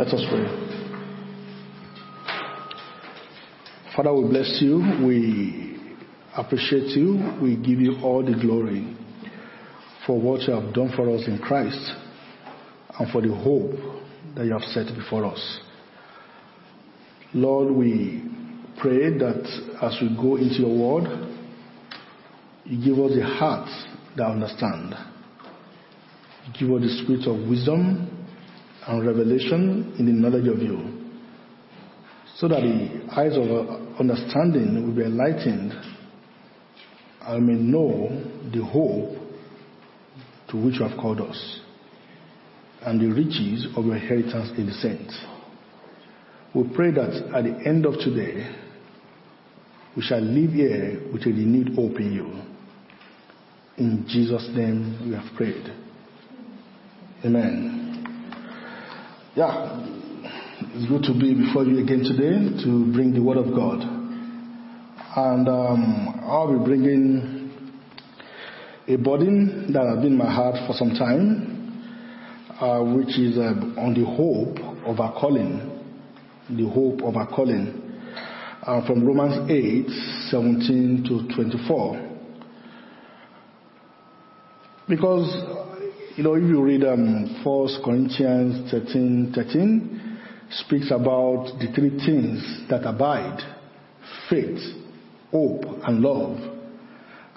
Let us pray. Father, we bless you. We appreciate you. We give you all the glory for what you have done for us in Christ and for the hope that you have set before us. Lord, we pray that as we go into your word, you give us the heart that understand. You give us the spirit of wisdom and revelation in the knowledge of you so that the eyes of our understanding will be enlightened and may know the hope to which you have called us and the riches of your inheritance in the saints. We pray that at the end of today, we shall live here with a renewed hope in you. In Jesus' name we have prayed. Amen. Yeah, it's good to be before you again today to bring the Word of God. And um, I'll be bringing a burden that has been my heart for some time, uh, which is uh, on the hope of our calling. The hope of our calling. Uh, from Romans 8 17 to 24. Because, you know, if you read um, 1 Corinthians 13 13, speaks about the three things that abide faith, hope, and love.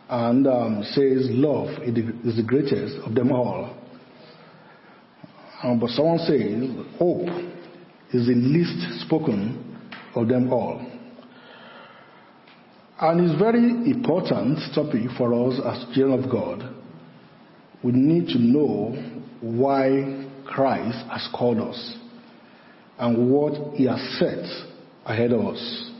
And um, says love is the greatest of them all. Um, but someone says hope is the least spoken of them all. And it's very important topic for us as children of God. We need to know why Christ has called us and what He has set ahead of us.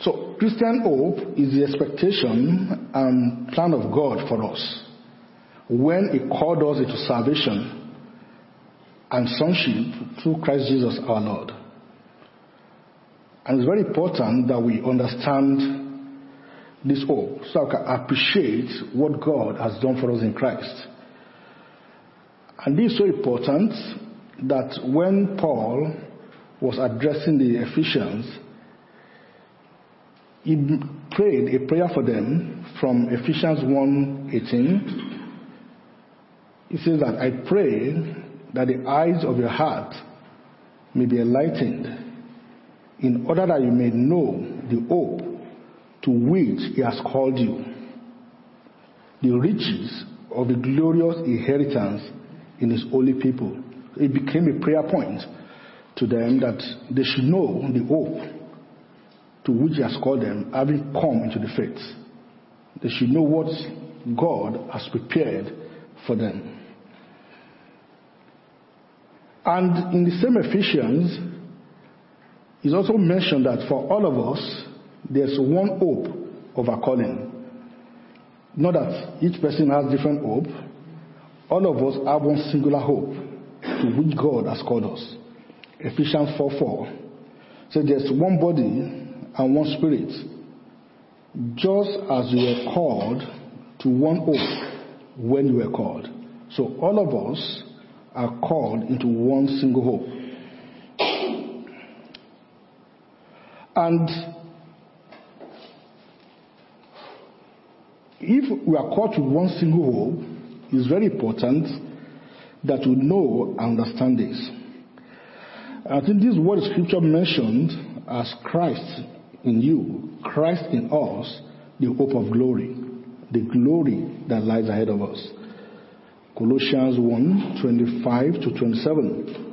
So, Christian hope is the expectation and plan of God for us when He called us into salvation and sonship through Christ Jesus our Lord. And it's very important that we understand this hope so we can appreciate what God has done for us in Christ. And this is so important that when Paul was addressing the Ephesians, he prayed a prayer for them from Ephesians 1:18. He says that I pray that the eyes of your heart may be enlightened in order that you may know the hope to which he has called you, the riches of the glorious inheritance in his holy people it became a prayer point to them that they should know the hope to which He has called them, having come into the faith. They should know what God has prepared for them. And in the same Ephesians, it's also mentioned that for all of us, there's one hope of our calling. Not that each person has different hope. All of us have one singular hope to which God has called us. Ephesians 4 4 says there's one body and one spirit, just as you were called to one hope when you were called. So all of us are called into one single hope. And if we are caught with one single hope, it's very important that we know and understand this. I think this word scripture mentioned as Christ in you, Christ in us, the hope of glory, the glory that lies ahead of us. Colossians 1 25 to 27.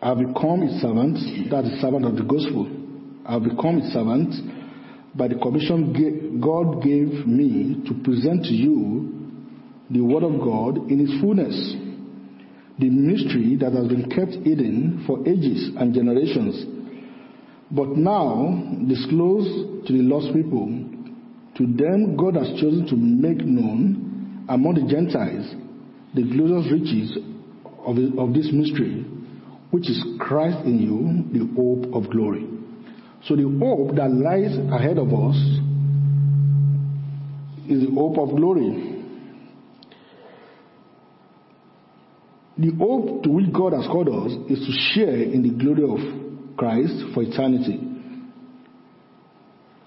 I have become a servant, that is servant of the gospel. I have become a servant by the commission God gave me to present to you the word of God in its fullness the mystery that has been kept hidden for ages and generations, but now disclosed to the lost people. To them, God has chosen to make known among the Gentiles the glorious riches of, of this mystery, which is Christ in you, the hope of glory. So the hope that lies ahead of us is the hope of glory. The hope to which God has called us is to share in the glory of Christ for eternity.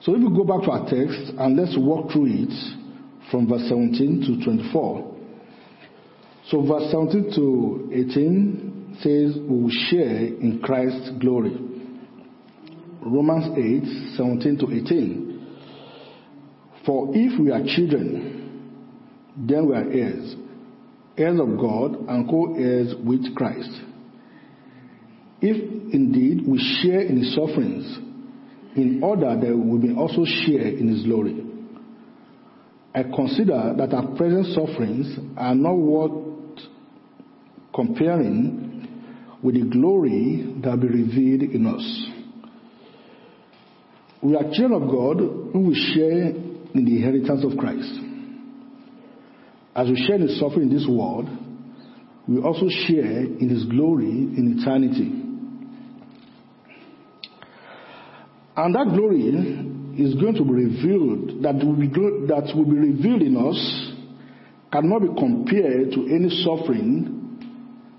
So if we go back to our text and let's walk through it from verse 17 to 24. So verse 17 to 18 says we will share in Christ's glory. Romans 8, 17 to 18. For if we are children, then we are heirs, heirs of God and co-heirs with Christ. If indeed we share in his sufferings, in order that we may also share in his glory. I consider that our present sufferings are not worth comparing with the glory that will be revealed in us. We are children of God who will share in the inheritance of Christ. As we share in his suffering in this world, we also share in his glory in eternity. And that glory is going to be revealed, that will be, that will be revealed in us, cannot be compared to any suffering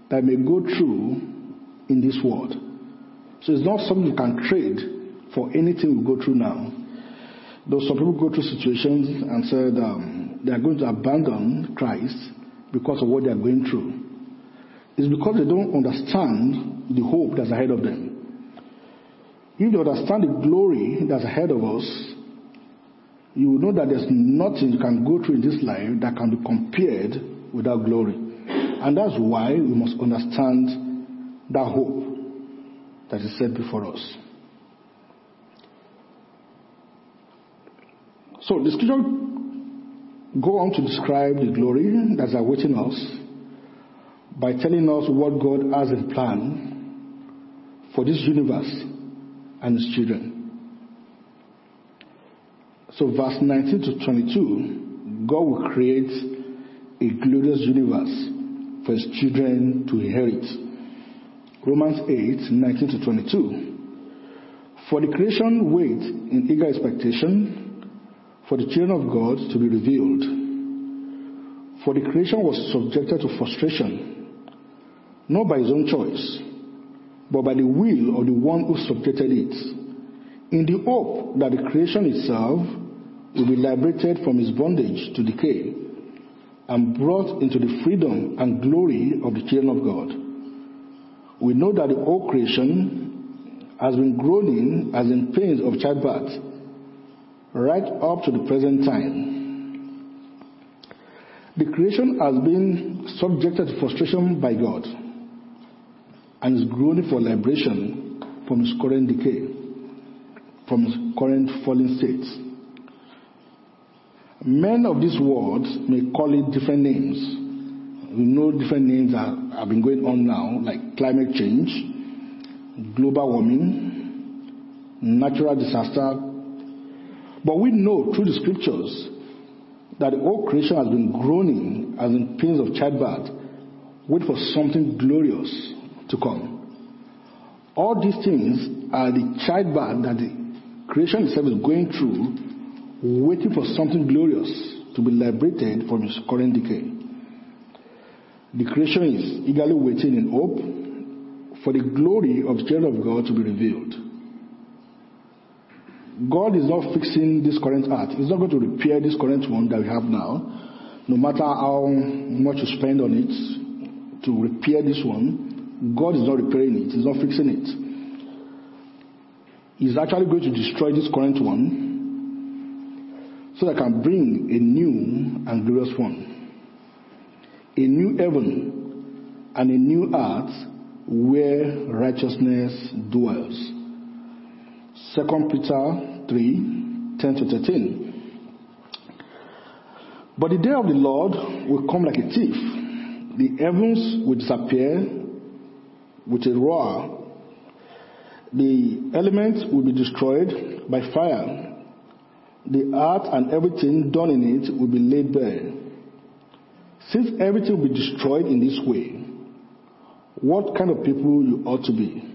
that may go through in this world. So it's not something you can trade for anything we go through now. Though some people go through situations and said um, they are going to abandon Christ because of what they are going through. It's because they don't understand the hope that's ahead of them. If you understand the glory that's ahead of us, you will know that there's nothing you can go through in this life that can be compared with that glory. And that's why we must understand that hope that is set before us. So the scripture go on to describe the glory that's awaiting us by telling us what God has in plan for this universe and his children. So, verse 19 to 22, God will create a glorious universe for his children to inherit. Romans 8 19 to 22. For the creation wait in eager expectation for the children of God to be revealed. For the creation was subjected to frustration, not by his own choice but by the will of the one who subjected it, in the hope that the creation itself will be liberated from its bondage to decay and brought into the freedom and glory of the children of God. We know that the whole creation has been groaning as in pains of childbirth right up to the present time. The creation has been subjected to frustration by God and is groaning for liberation from its current decay, from its current fallen state. Men of this world may call it different names. We know different names that have been going on now, like climate change, global warming, natural disaster. But we know through the scriptures that the whole creation has been groaning as in pains of childbirth, wait for something glorious to come. All these things are the childbirth that the creation itself is going through, waiting for something glorious to be liberated from its current decay. The creation is eagerly waiting in hope for the glory of the children of God to be revealed. God is not fixing this current earth. He's not going to repair this current one that we have now. No matter how much you spend on it to repair this one, God is not repairing it, He's not fixing it. He's actually going to destroy this current one so that I can bring a new and glorious one. A new heaven and a new earth where righteousness dwells. 2 Peter 3 10 to 13. But the day of the Lord will come like a thief. The heavens will disappear with a roar. The elements will be destroyed by fire. The earth and everything done in it will be laid bare. Since everything will be destroyed in this way, what kind of people you ought to be?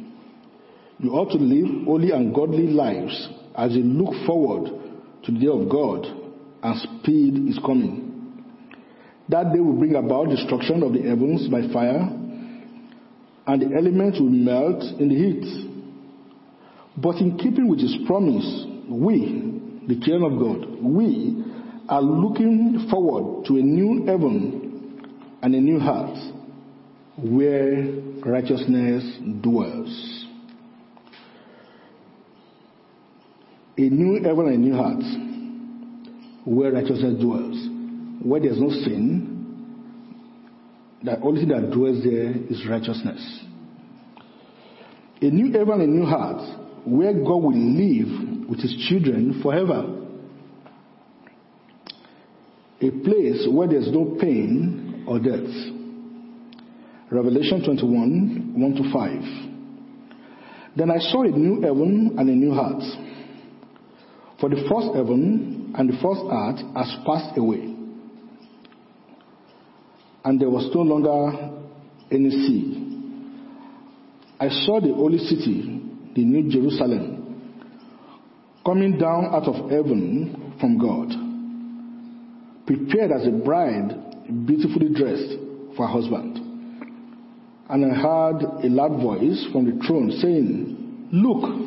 You ought to live holy and godly lives as you look forward to the day of God and speed is coming. That day will bring about destruction of the heavens by fire and the elements will melt in the heat. But in keeping with his promise, we, the children of God, we are looking forward to a new heaven and a new heart where righteousness dwells. A new heaven and a new heart where righteousness dwells. Where there's no sin, the only thing that dwells there is righteousness. A new heaven and a new heart where God will live with his children forever. A place where there's no pain or death. Revelation 21, 1 to 5. Then I saw a new heaven and a new heart. For the first heaven and the first earth has passed away. And there was no longer any sea. I saw the holy city, the New Jerusalem, coming down out of heaven from God, prepared as a bride, beautifully dressed for her husband. And I heard a loud voice from the throne saying, Look,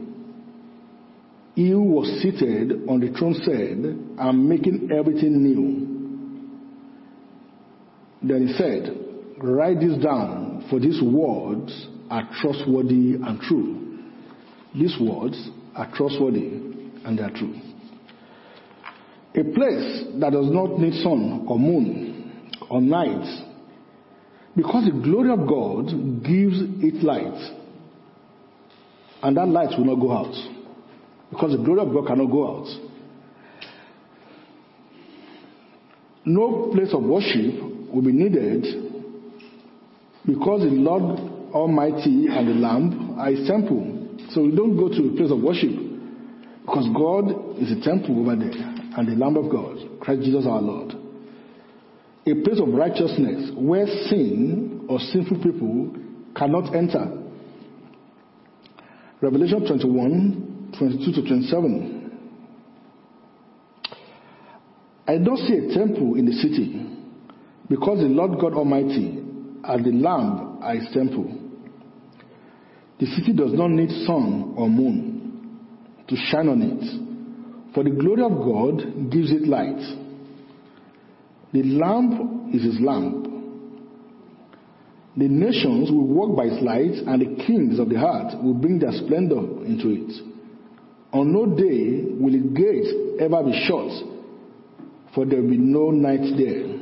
He who was seated on the throne said, I'm making everything new. Then he said, Write this down, for these words are trustworthy and true. These words are trustworthy and they are true. A place that does not need sun or moon or night, because the glory of God gives it light, and that light will not go out. Because the glory of God cannot go out. No place of worship will be needed because the Lord Almighty and the Lamb are a temple so we don't go to a place of worship because God is a temple over there and the Lamb of God, Christ Jesus our Lord. A place of righteousness where sin or sinful people cannot enter. Revelation 21, 22 to 27. I don't see a temple in the city because the Lord God Almighty and the Lamb are his temple. The city does not need sun or moon to shine on it, for the glory of God gives it light. The lamp is his lamp. The nations will walk by its light, and the kings of the earth will bring their splendor into it. On no day will the gates ever be shut, for there will be no night there.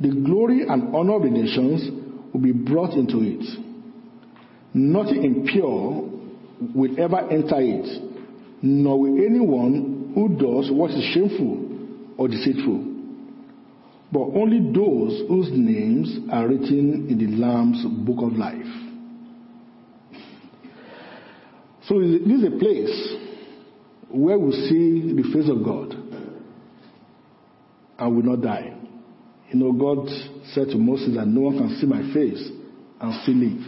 The glory and honor of the nations will be brought into it. Nothing impure will ever enter it, nor will anyone who does what is shameful or deceitful, but only those whose names are written in the Lamb's book of life. So this is a place where we see the face of God and will not die. You know, God said to Moses that no one can see my face and still live.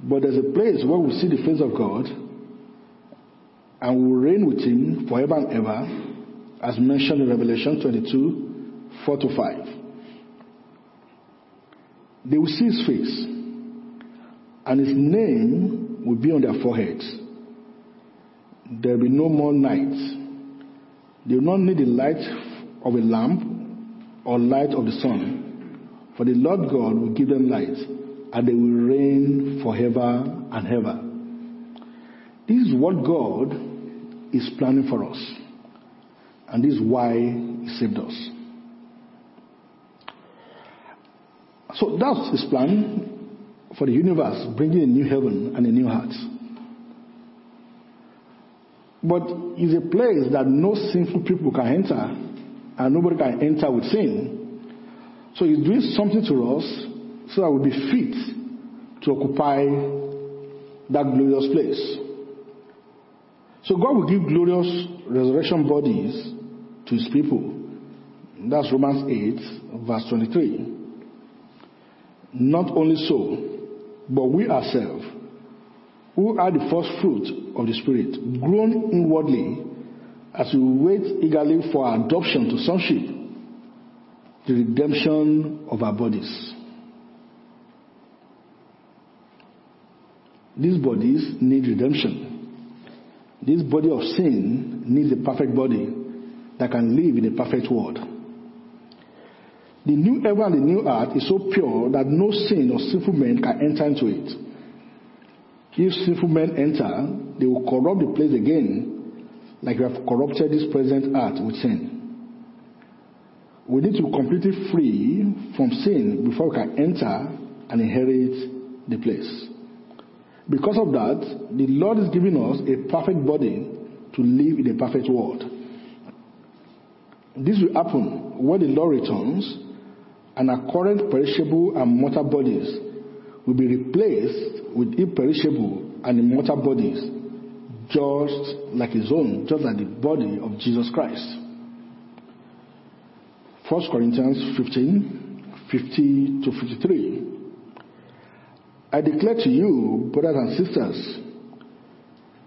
But there's a place where we see the face of God and we will reign with Him forever and ever, as mentioned in Revelation 22 4 to 5. They will see His face, and His name will be on their foreheads. There will be no more night. They will not need the light of a lamp or light of the sun, for the Lord God will give them light and they will reign forever and ever. This is what God is planning for us. And this is why He saved us. So that's His plan for the universe, bringing a new heaven and a new heart. But it's a place that no sinful people can enter, and nobody can enter with sin. So He's doing something to us so that we'll be fit to occupy that glorious place. So God will give glorious resurrection bodies to his people. That's Romans 8, verse 23. Not only so, but we ourselves, who are the first fruit of the Spirit, grown inwardly as we wait eagerly for our adoption to sonship, the redemption of our bodies. These bodies need redemption. This body of sin needs a perfect body that can live in a perfect world. The new heaven and the new earth is so pure that no sin or sinful man can enter into it. If sinful men enter, they will corrupt the place again, like we have corrupted this present earth with sin. We need to be completely free from sin before we can enter and inherit the place. Because of that, the Lord is giving us a perfect body to live in a perfect world. This will happen when the Lord returns and our current perishable and mortal bodies will be replaced with imperishable and immortal bodies, just like his own, just like the body of Jesus Christ. 1 Corinthians 15, 50 to 53. I declare to you, brothers and sisters,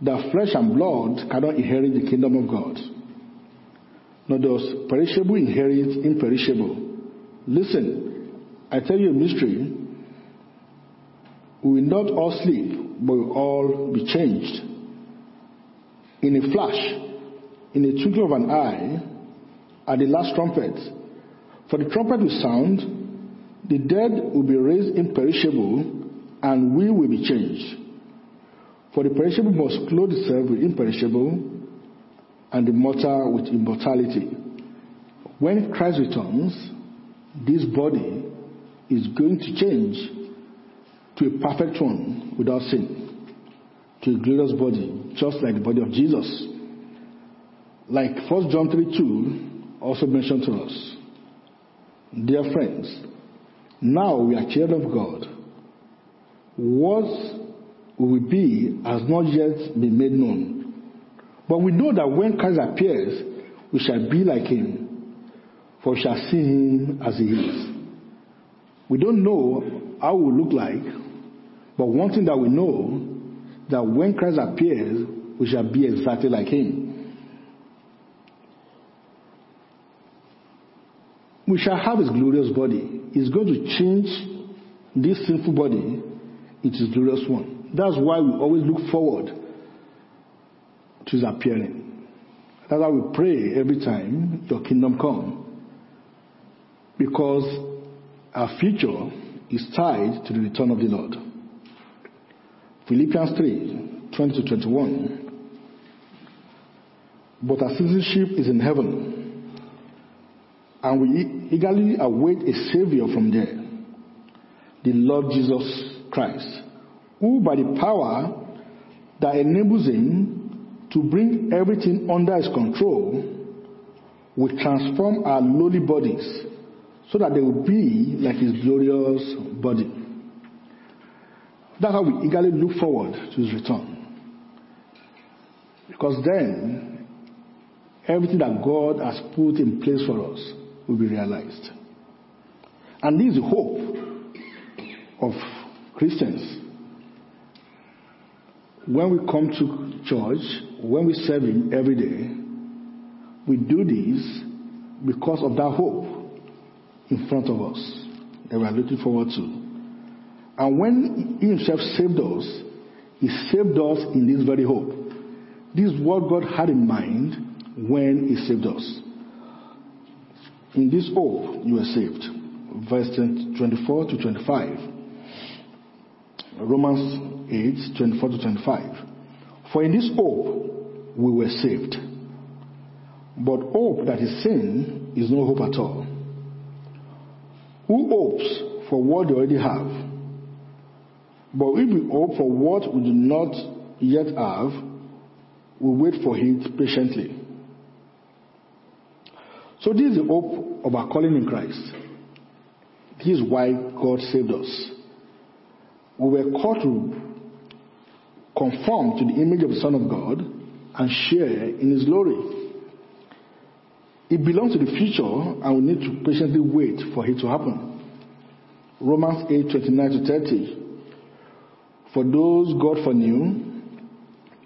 that flesh and blood cannot inherit the kingdom of God. Nor does perishable inherit imperishable. Listen, I tell you a mystery. We will not all sleep, but we will all be changed. In a flash, in a twinkle of an eye, at the last trumpet. For the trumpet will sound, the dead will be raised imperishable, and we will be changed. For the perishable must clothe itself with imperishable, and the mortal with immortality. When Christ returns, this body is going to change to a perfect one without sin, to a glorious body, just like the body of Jesus. Like 1 John 3 2 also mentioned to us. Dear friends, now we are children of God what will be has not yet been made known. But we know that when Christ appears, we shall be like him, for shall see him as he is. We don't know how we look like, but one thing that we know that when Christ appears, we shall be exactly like him. We shall have his glorious body. He's going to change this sinful body it is glorious one. That's why we always look forward to his appearing. That's why we pray every time your kingdom come. Because our future is tied to the return of the Lord. Philippians 3, 20 to 21. But our citizenship is in heaven, and we eagerly await a Savior from there, the Lord Jesus Christ, who by the power that enables him to bring everything under his control will transform our lowly bodies so that they will be like his glorious body. That's how we eagerly look forward to his return. Because then, everything that God has put in place for us will be realized. And this is the hope of Christians, when we come to church, when we serve Him every day, we do this because of that hope in front of us that we are looking forward to. And when He Himself saved us, He saved us in this very hope. This is what God had in mind when He saved us. In this hope, you are saved. Verse 24 to 25. Romans 8, 24 to 25. For in this hope we were saved. But hope that is sin is no hope at all. Who hopes for what they already have? But if we hope for what we do not yet have, we wait for it patiently. So this is the hope of our calling in Christ. This is why God saved us. We were called to conform to the image of the Son of God and share in His glory. It belongs to the future and we need to patiently wait for it to happen. Romans 8 29 to 30. For those God foreknew,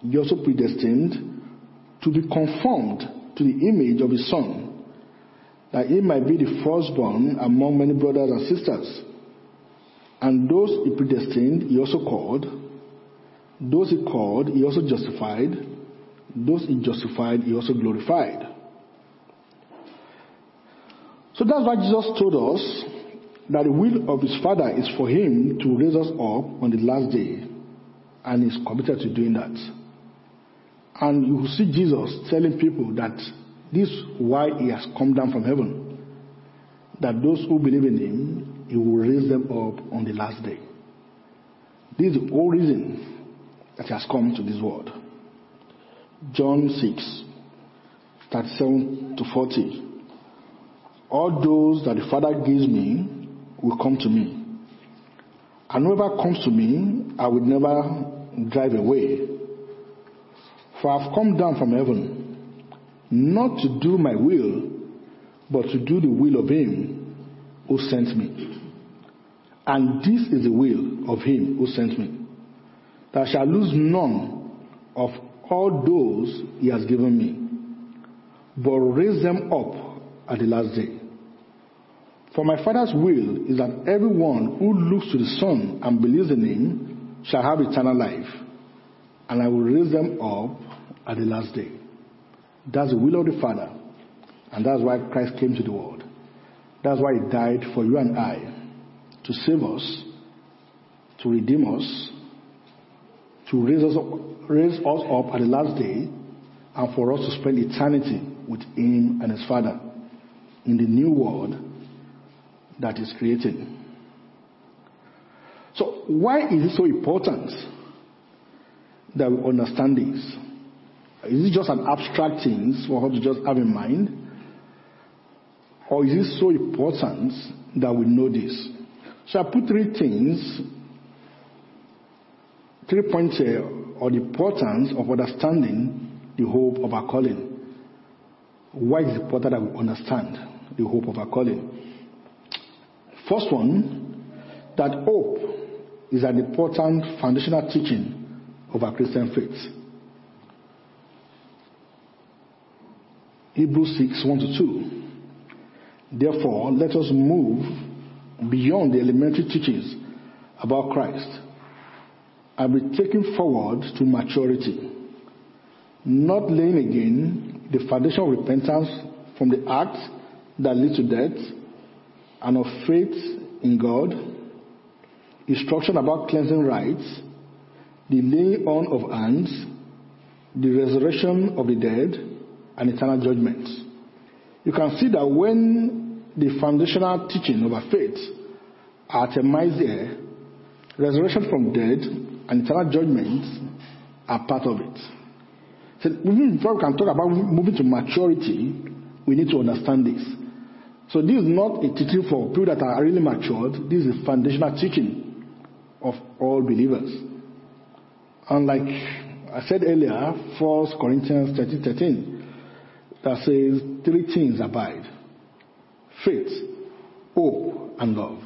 He also predestined to be conformed to the image of His Son, that He might be the firstborn among many brothers and sisters. And those He predestined, He also called. Those He called, He also justified. Those He justified, He also glorified. So that's why Jesus told us that the will of his Father is for him to raise us up on the last day, and he's committed to doing that. And you will see Jesus telling people that this is why he has come down from heaven. That those who believe in him, he will raise them up on the last day. This is the whole reason that he has come to this world. John 6, 37 to 40. All those that the Father gives me will come to me. And whoever comes to me, I will never drive away. For I've come down from heaven, not to do my will, but to do the will of him who sent me. And this is the will of him who sent me. That I shall lose none of all those he has given me, but raise them up at the last day. For my Father's will is that everyone who looks to the Son and believes in him shall have eternal life, and I will raise them up at the last day. That's the will of the Father, and that's why Christ came to the world. That's why he died for you and I, to save us, to redeem us, to raise us up, raise us up at the last day, and for us to spend eternity with him and his Father in the new world that is created. So, why is it so important that we understand this? Is it just an abstract thing for us to just have in mind? Or is it so important that we know this? So I put three things, three points here on the importance of understanding the hope of our calling. Why is it important that we understand the hope of our calling? First one, that hope is an important foundational teaching of our Christian faith. Hebrews 6 1 to 2. Therefore, let us move beyond the elementary teachings about Christ and be taken forward to maturity, not laying again the foundation of repentance from the acts that lead to death and of faith in God, instruction about cleansing rites, the laying on of hands, the resurrection of the dead, and eternal judgment. You can see that when the foundational teaching of our faith are atomized there, resurrection from dead and eternal judgment are part of it. So before we can talk about moving to maturity, we need to understand this. So this is not a teaching for people that are really matured. This is foundational teaching of all believers. And like I said earlier, 1 Corinthians 13, 13, that says three things abide. Faith, hope, and love.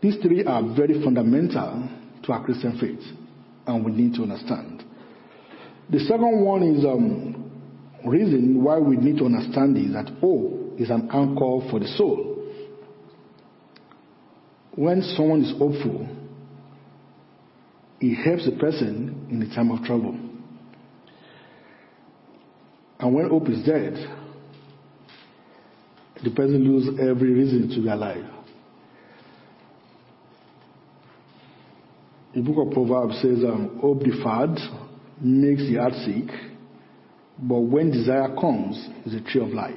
These three are very fundamental to our Christian faith, and we need to understand. The second one is um, reason why we need to understand is that hope is an anchor for the soul. When someone is hopeful, it helps the person in the time of trouble. And when hope is dead, the person loses every reason to be alive. The book of Proverbs says, um, Hope deferred makes the heart sick, but when desire comes, is a tree of life.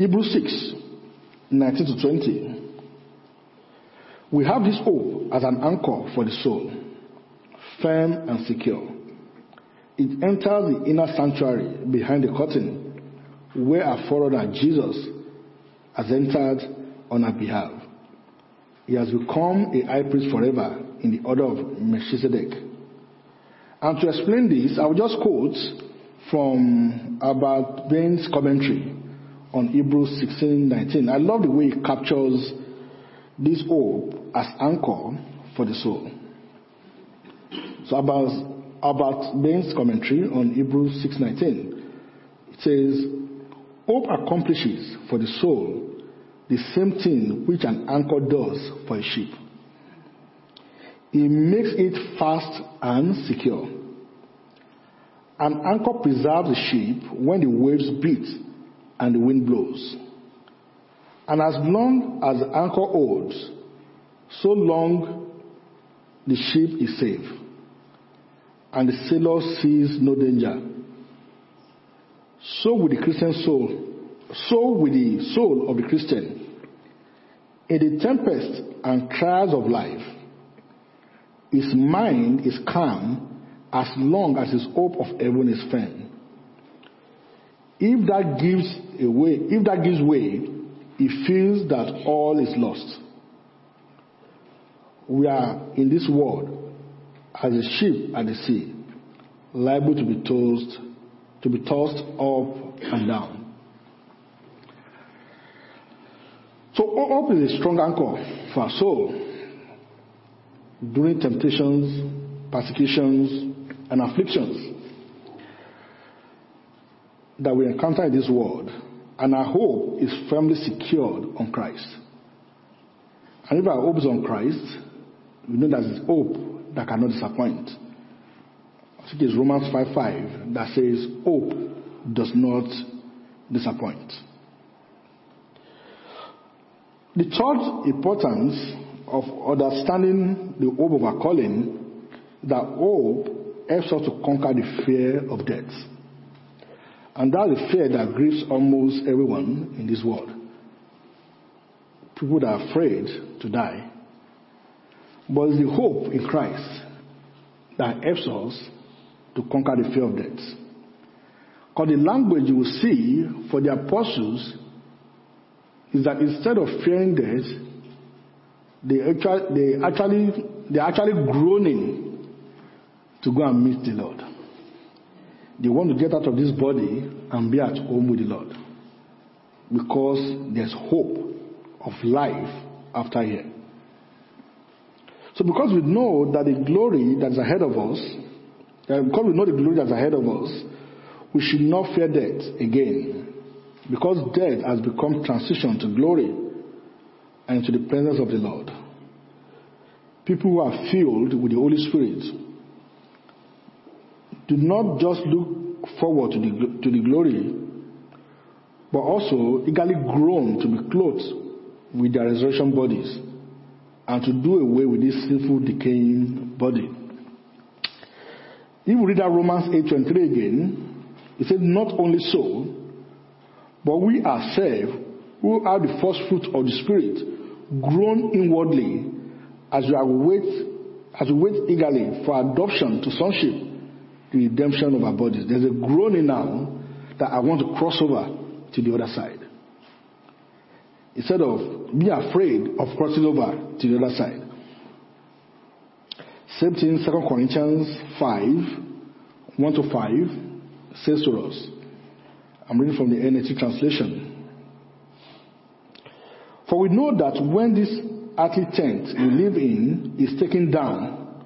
Hebrews 6, 19 to 20. We have this hope as an anchor for the soul, firm and secure. It enters the inner sanctuary behind the curtain, where our forerunner Jesus has entered on our behalf. He has become a high priest forever in the order of Melchizedek. And to explain this, I will just quote from Albert Barnes' commentary on Hebrews 16:19. I love the way he captures this hope as anchor for the soul. So about about Barnes' commentary on Hebrews 6:19, it says, "Hope accomplishes for the soul the same thing which an anchor does for a ship. It makes it fast and secure. An anchor preserves the ship when the waves beat and the wind blows. And as long as the anchor holds, so long the ship is safe, and the sailor sees no danger. So with the Christian soul, so with the soul of the Christian. In the tempest and trials of life, his mind is calm as long as his hope of heaven is firm. If that gives away, if that gives way, he feels that all is lost. We are in this world as a ship at the sea, liable to be tossed, to be tossed up and down. So hope is a strong anchor for our soul during temptations, persecutions, and afflictions that we encounter in this world, and our hope is firmly secured on Christ. And if our hope is on Christ, we know that it's hope that cannot disappoint. I think it's Romans 5 5 that says, Hope does not disappoint. The third importance of understanding the hope of our calling, that hope helps us to conquer the fear of death. And that's a fear that grieves almost everyone in this world. People that are afraid to die. But it's the hope in Christ that helps us to conquer the fear of death. Because the language you will see for the apostles is that instead of fearing death, they actually, they actually, they're actually groaning to go and meet the Lord. They want to get out of this body and be at home with the Lord. Because there's hope of life after here. So because we know that the glory that's ahead of us, because we know the glory that's ahead of us, we should not fear death again. Because death has become transition to glory and to the presence of the Lord. People who are filled with the Holy Spirit do not just look forward to the, to the glory, but also eagerly groan to be clothed with their resurrection bodies and to do away with this sinful decaying body. If we read that Romans 8.23 again, it says, not only so, but we ourselves, who are the first fruit of the Spirit, groan inwardly as we await, as we wait eagerly for adoption to sonship, the redemption of our bodies. There's a groaning now that I want to cross over to the other side. Instead of being afraid of crossing over to the other side. Same thing, 2 Corinthians 5, 1 to 5, says to us. I'm reading from the NLT translation. For we know that when this earthly tent we live in is taken down,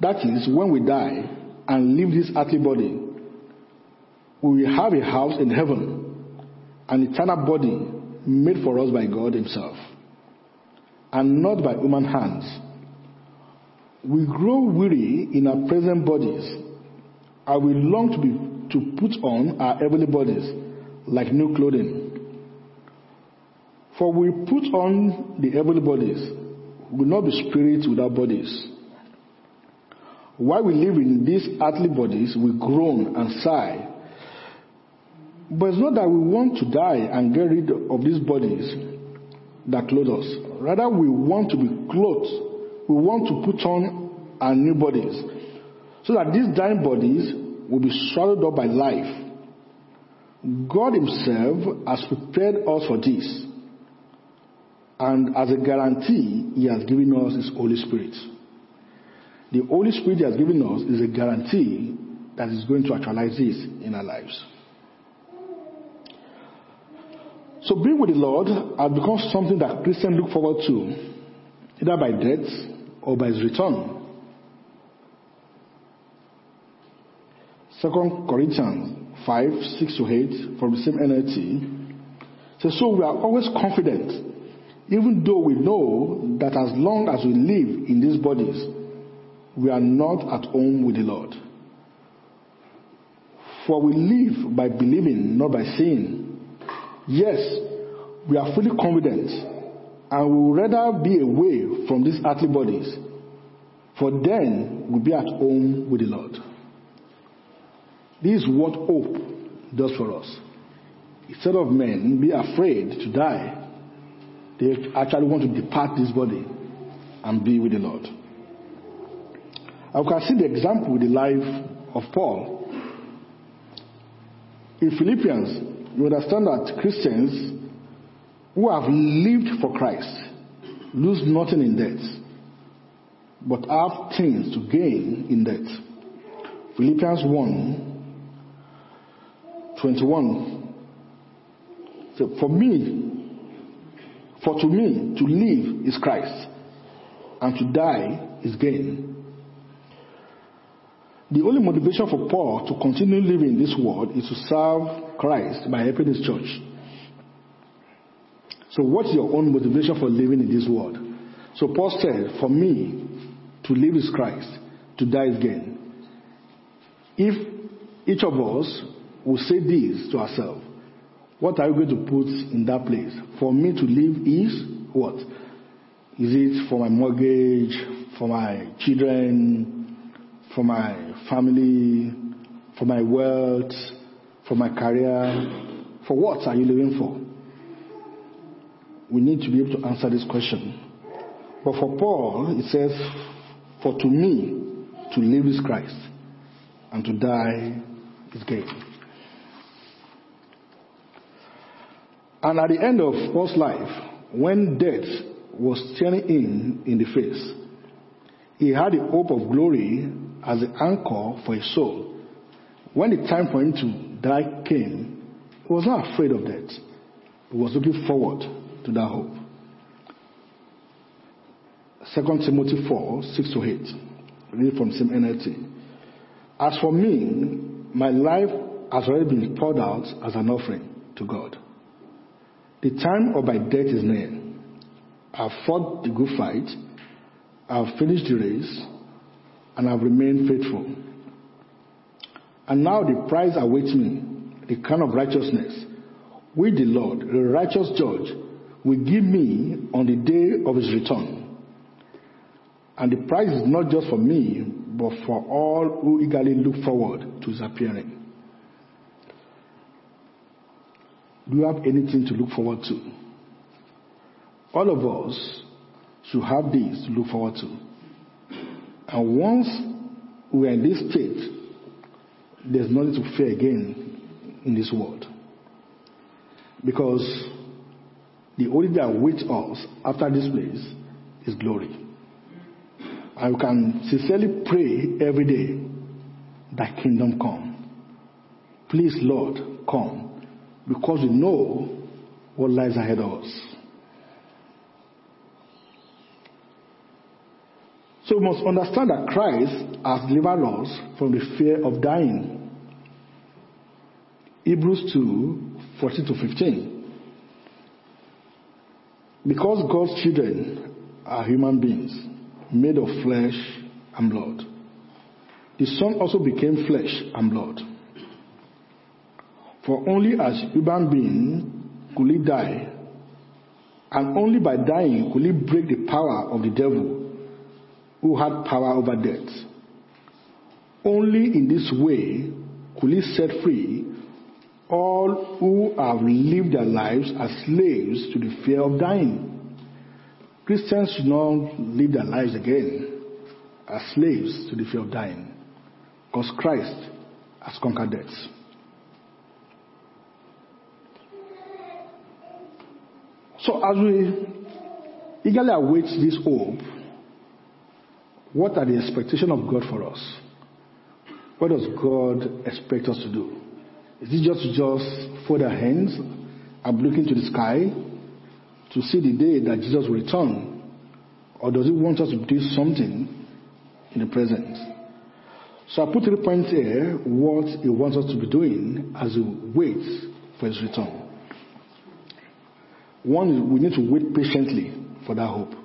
that is, when we die and leave this earthly body, we will have a house in heaven, an eternal body made for us by God Himself, and not by human hands. We grow weary in our present bodies, and we long to, be, to put on our heavenly bodies like new clothing. For we put on the heavenly bodies, we will not be spirits without bodies. While we live in these earthly bodies, we groan and sigh. But it's not that we want to die and get rid of these bodies that clothe us. Rather, we want to be clothed. We want to put on our new bodies. So that these dying bodies will be swallowed up by life. God Himself has prepared us for this. And as a guarantee, He has given us His Holy Spirit. The Holy Spirit He has given us is a guarantee that is going to actualize this in our lives. So being with the Lord has become something that Christians look forward to, either by death or by his return. Second Corinthians 5, 6 to 8 from the same NLT says, So we are always confident, even though we know that as long as we live in these bodies, we are not at home with the Lord. For we live by believing, not by seeing. Yes, we are fully confident and we would rather be away from these earthly bodies, for then we'll be at home with the Lord. This is what hope does for us. Instead of men be afraid to die, they actually want to depart this body and be with the Lord. I can see the example with the life of Paul. In Philippians, you understand that Christians who have lived for Christ lose nothing in death, but have things to gain in death. Philippians 1 21. So for me, for to me, to live is Christ, and to die is gain. The only motivation for Paul to continue living in this world is to serve Christ by helping his church. So, what's your own motivation for living in this world? So, Paul said, For me, to live is Christ, to die is gain. If each of us will say this to ourselves, what are you going to put in that place? For me to live is what? Is it for my mortgage, for my children, for my family, for my wealth, for my career? For what are you living for? We need to be able to answer this question. But for Paul, it says, For to me, to live is Christ, and to die is gain. And at the end of Paul's life, when death was staring in in the face, he had the hope of glory as the anchor for his soul. When the time for him to die came, he was not afraid of death. He was looking forward to that hope. 2 Timothy 4 6 to 8. Read from same NLT. As for me, my life has already been poured out as an offering to God. The time of my death is near. I have fought the good fight. I have finished the race and have remained faithful. And now the prize awaits me, the crown of righteousness, which the Lord, the righteous judge, will give me on the day of his return. And the prize is not just for me, but for all who eagerly look forward to his appearing. Do you have anything to look forward to? All of us should have this to look forward to. And once we are in this state, there's nothing to fear again in this world. Because the only thing that awaits us after this place is glory. And we can sincerely pray every day, Thy kingdom come. Please, Lord, come. Because we know what lies ahead of us. So we must understand that Christ has delivered us from the fear of dying. Hebrews 2 14 to 15. Because God's children are human beings made of flesh and blood, the Son also became flesh and blood. For only as human being could he die, and only by dying could he break the power of the devil who had power over death. Only in this way could he set free all who have lived their lives as slaves to the fear of dying. Christians should not live their lives again as slaves to the fear of dying because Christ has conquered death. So as we eagerly await this hope, what are the expectations of God for us? What does God expect us to do? Is it just to just fold our hands and look into the sky to see the day that Jesus will return? Or does He want us to do something in the present? So I put three points here what He wants us to be doing as we wait for His return. One is we need to wait patiently for that hope.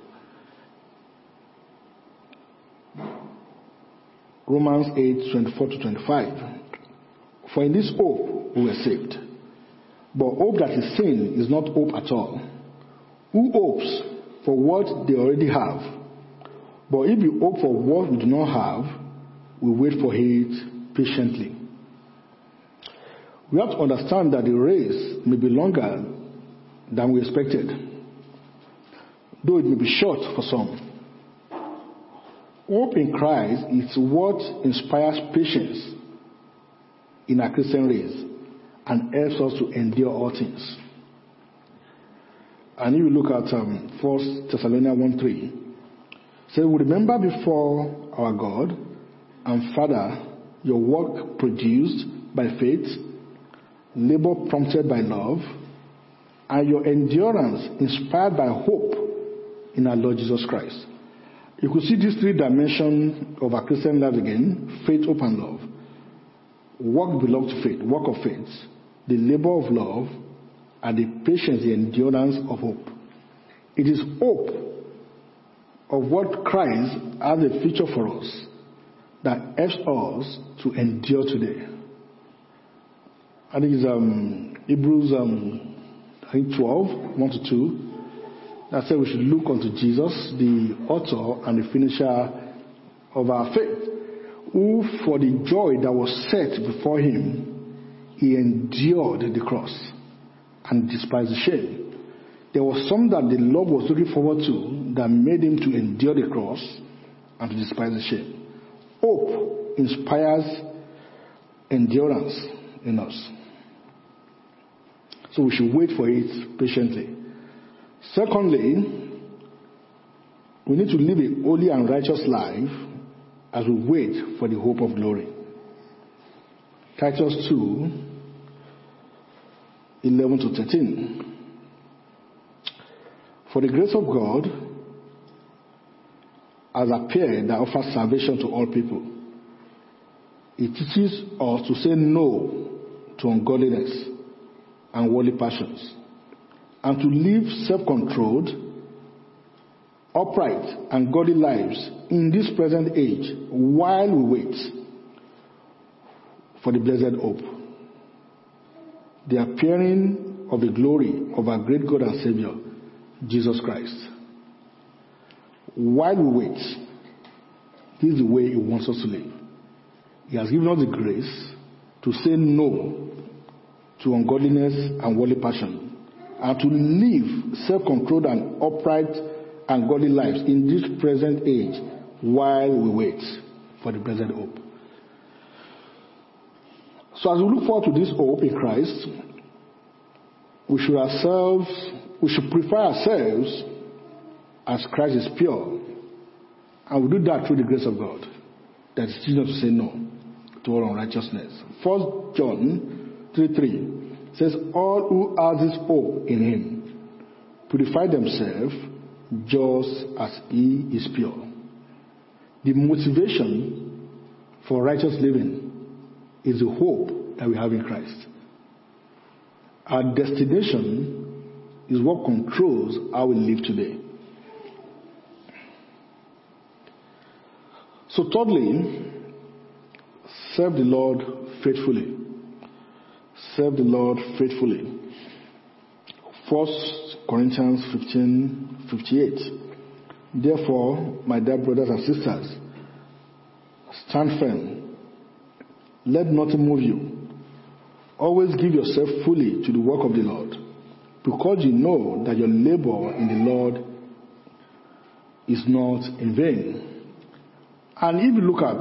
Romans 8 24 to 25. For in this hope we were saved. But hope that is seen is not hope at all. Who hopes for what they already have? But if we hope for what we do not have, we wait for it patiently. We have to understand that the race may be longer than we expected, though it may be short for some. Hope in Christ is what inspires patience in our Christian race and helps us to endure all things. And if you look at um, 1 Thessalonians 1 3, say, We remember before our God and Father your work produced by faith, labor prompted by love, and your endurance inspired by hope in our Lord Jesus Christ. You could see these three dimensions of our Christian life again faith, hope, and love. Work belongs to faith, work of faith, the labor of love, and the patience, the endurance of hope. It is hope of what Christ has a future for us that helps us to endure today. I think it's um, Hebrews um, I think 12, 1 to 2. That said we should look unto Jesus, the author and the finisher of our faith, who for the joy that was set before him, he endured the cross and despised the shame. There was some that the Lord was looking forward to that made him to endure the cross and to despise the shame. Hope inspires endurance in us. So we should wait for it patiently. Secondly, we need to live a holy and righteous life as we wait for the hope of glory. Titus 2 11 to 13. For the grace of God has appeared that offers salvation to all people. It teaches us to say no to ungodliness and worldly passions and to live self controlled, upright, and godly lives in this present age while we wait for the blessed hope. The appearing of the glory of our great God and Savior, Jesus Christ. While we wait, this is the way He wants us to live. He has given us the grace to say no to ungodliness and worldly passion and to live self-controlled and upright and godly lives in this present age while we wait for the blessed hope. So as we look forward to this hope in Christ, we should ourselves, we should prefer ourselves as Christ is pure. And we do that through the grace of God. That is teaching us to say no to all unrighteousness. First John 3 3 says, All who have this hope in him purify themselves just as he is pure. The motivation for righteous living is the hope that we have in Christ. Our destination is what controls how we live today. So, thirdly, serve the Lord faithfully. Serve the Lord faithfully. 1 Corinthians 15 58. Therefore, my dear brothers and sisters, stand firm. Let nothing move you. Always give yourself fully to the work of the Lord, because you know that your labor in the Lord is not in vain. And if you look at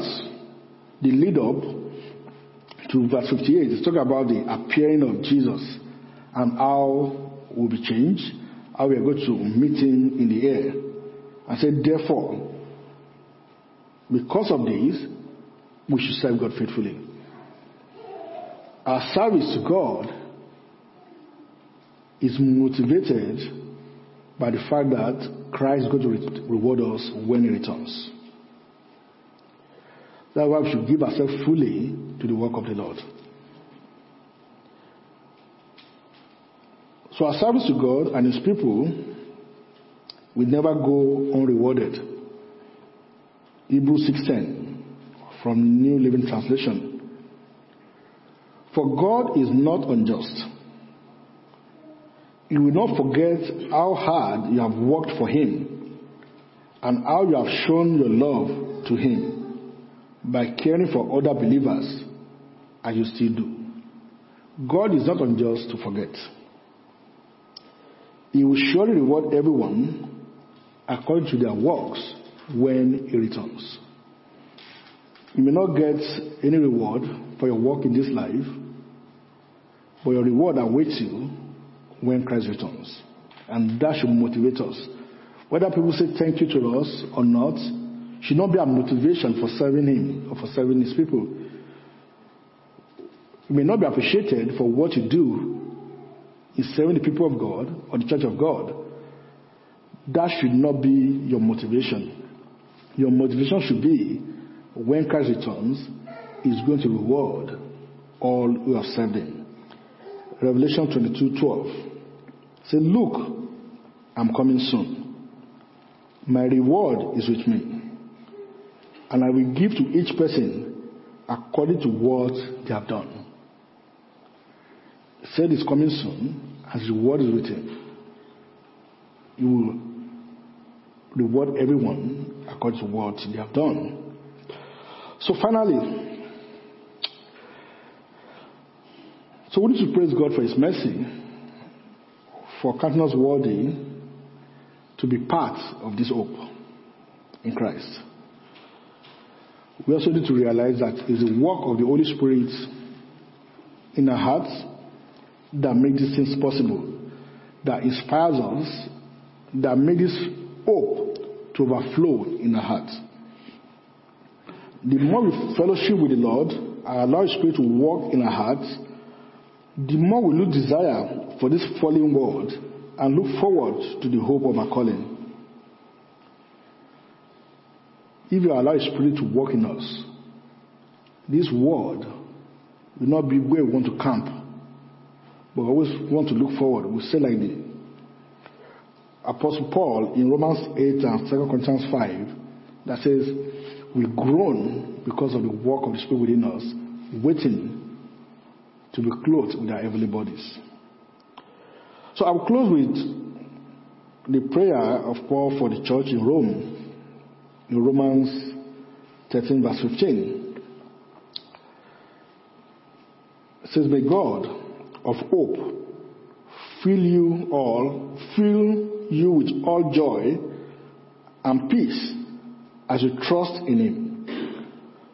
the lead up to verse 58, it's talking about the appearing of Jesus and how we'll be changed, how we are going to meet him in the air. I said, therefore, because of this, we should serve God faithfully. Our service to God is motivated by the fact that Christ is going to reward us when he returns. That's why we should give ourselves fully to the work of the Lord. So our service to God and His people will never go unrewarded. Hebrews 6:10 from New Living Translation. For God is not unjust. He will not forget how hard you have worked for Him and how you have shown your love to Him by caring for other believers as you still do. God is not unjust to forget. He will surely reward everyone according to their works when he returns. You may not get any reward for your work in this life, but your reward awaits you when Christ returns. And that should motivate us. Whether people say thank you to us or not, should not be our motivation for serving Him or for serving His people. You may not be appreciated for what you do in serving the people of God or the church of God, that should not be your motivation. Your motivation should be when Christ returns, He's going to reward all who have served Him. Revelation 22 12. Say, Look, I'm coming soon. My reward is with me. And I will give to each person according to what they have done. Said is coming soon as reward is with him. He will reward everyone according to what they have done. So finally, so we need to praise God for his mercy, for counting us worthy to be part of this hope in Christ. We also need to realize that it's the work of the Holy Spirit in our hearts that makes these things possible, that inspires us, that makes hope to overflow in our hearts. The more we fellowship with the Lord allow His Spirit to work in our hearts, the more we look desire for this fallen world and look forward to the hope of our calling. If you allow His Spirit to work in us, this world will not be where we want to camp but we always want to look forward. We say like the Apostle Paul in Romans 8 and 2 Corinthians 5 that says, We groan because of the work of the Spirit within us, waiting to be clothed with our heavenly bodies. So I will close with the prayer of Paul for the church in Rome, in Romans 13, verse 15. It says, May God, of hope fill you all, fill you with all joy and peace as you trust in Him,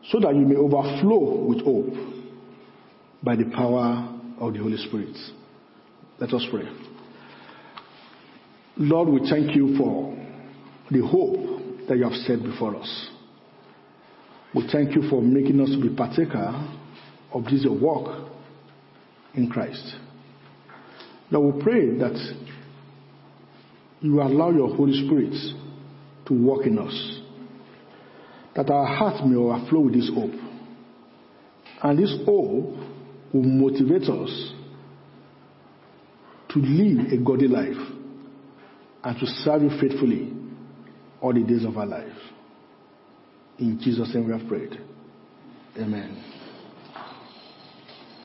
so that you may overflow with hope by the power of the Holy Spirit. Let us pray. Lord, we thank you for the hope that you have set before us. We thank you for making us to be partaker of this work in Christ. Now we pray that you allow your Holy Spirit to work in us, that our hearts may overflow with this hope. And this hope will motivate us to live a godly life and to serve you faithfully all the days of our life. In Jesus' name we have prayed. Amen.